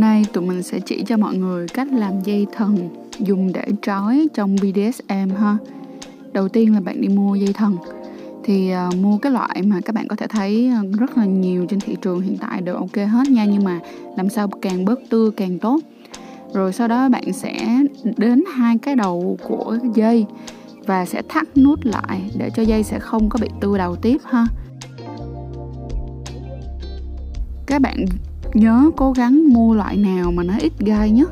nay tụi mình sẽ chỉ cho mọi người cách làm dây thần dùng để trói trong BDSM ha. Đầu tiên là bạn đi mua dây thần. Thì uh, mua cái loại mà các bạn có thể thấy à, rất là nhiều trên thị trường hiện tại đều ok hết nha nhưng mà làm sao càng bớt tưa càng tốt. Rồi sau đó bạn sẽ đến hai cái đầu của dây và sẽ thắt nút lại để cho dây sẽ không có bị tưa đầu tiếp ha các bạn nhớ cố gắng mua loại nào mà nó ít gai nhất.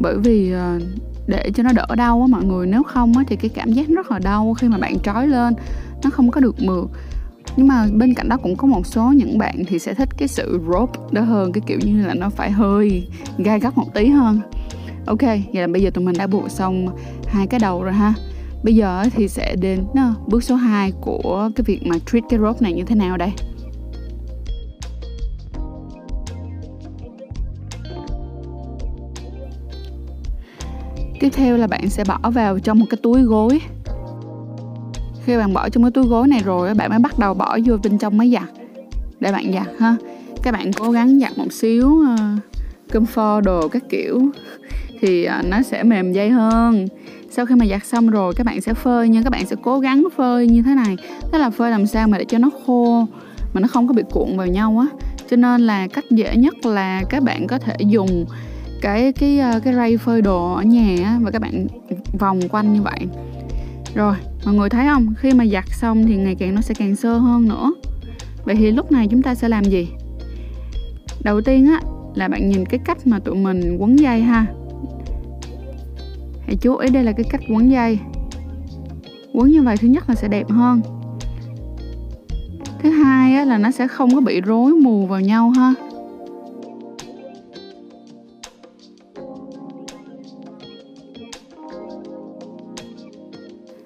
Bởi vì ờ, để cho nó đỡ đau á mọi người, nếu không á thì cái cảm giác rất là đau khi mà bạn trói lên, nó không có được mượt. Nhưng mà bên cạnh đó cũng có một số những bạn thì sẽ thích cái sự rope đó hơn, cái kiểu như là nó phải hơi gai gắt một tí hơn. Ok, vậy là bây giờ tụi mình đã buộc xong hai cái đầu rồi ha. Bây giờ thì sẽ đến ờ, bước số 2 của cái việc mà treat cái rope này như thế nào đây? Tiếp theo là bạn sẽ bỏ vào trong một cái túi gối. Khi bạn bỏ trong cái túi gối này rồi bạn mới bắt đầu bỏ vô bên trong máy giặt. Để bạn giặt ha. Các bạn cố gắng giặt một xíu uh, cơm pho đồ các kiểu thì uh, nó sẽ mềm dây hơn. Sau khi mà giặt xong rồi các bạn sẽ phơi nhưng các bạn sẽ cố gắng phơi như thế này. Tức là phơi làm sao mà để cho nó khô mà nó không có bị cuộn vào nhau á. Cho nên là cách dễ nhất là các bạn có thể dùng cái cái ờ, cái ray phơi đồ ở nhà á, và các bạn vòng quanh như vậy. Rồi mọi người thấy không? Khi mà giặt xong thì ngày càng nó sẽ càng sơ hơn nữa. Vậy thì lúc này chúng ta sẽ làm gì? Đầu tiên á là bạn nhìn cái cách mà tụi mình quấn dây ha. Hãy chú ý đây là cái cách quấn dây. Quấn như vậy thứ nhất là sẽ đẹp hơn. Thứ hai á, là nó sẽ không có bị rối mù vào nhau ha.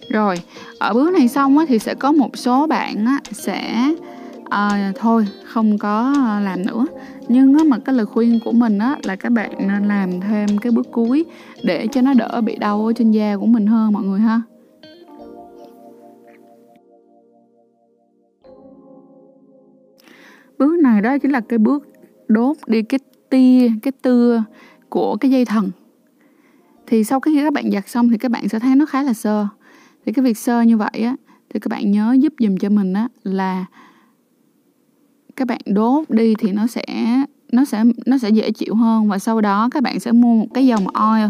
Rồi ở bước này xong á, thì sẽ có một số bạn á, sẽ à, thôi không có ờ, làm nữa. Nhưng á, mà cái lời khuyên của mình á, là các bạn nên làm thêm cái bước cuối để cho nó đỡ bị đau ở trên da của mình hơn mọi người ha. Bước này đó chính là cái bước đốt đi cái tia cái tưa của cái dây thần. Thì sau khi các bạn giặt xong thì các bạn sẽ thấy nó khá là sơ thì cái việc sơ như vậy á, thì các bạn nhớ giúp dùm cho mình á, là các bạn đốt đi thì nó sẽ nó sẽ nó sẽ dễ chịu hơn. Và sau đó các bạn sẽ mua một cái dòng oil.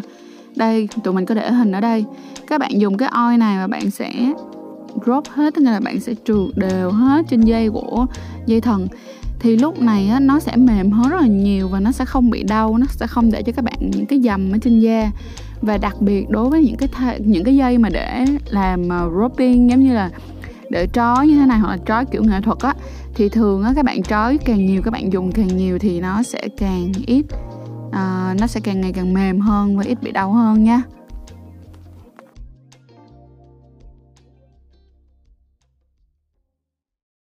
Đây, tụi mình có để hình ở đây. Các bạn dùng cái oil này và bạn sẽ drop hết, tức là bạn sẽ trượt đều hết trên dây của dây thần thì lúc này á, nó sẽ mềm hơn rất là nhiều và nó sẽ không bị đau nó sẽ không để cho các bạn những cái dầm ở trên da. Và đặc biệt đối với những cái th- những cái dây mà để làm uh, roping giống như là để trói như thế này hoặc là trói kiểu nghệ thuật á thì thường á các bạn trói càng nhiều các bạn dùng càng nhiều thì nó sẽ càng ít uh, nó sẽ càng ngày càng mềm hơn và ít bị đau hơn nha.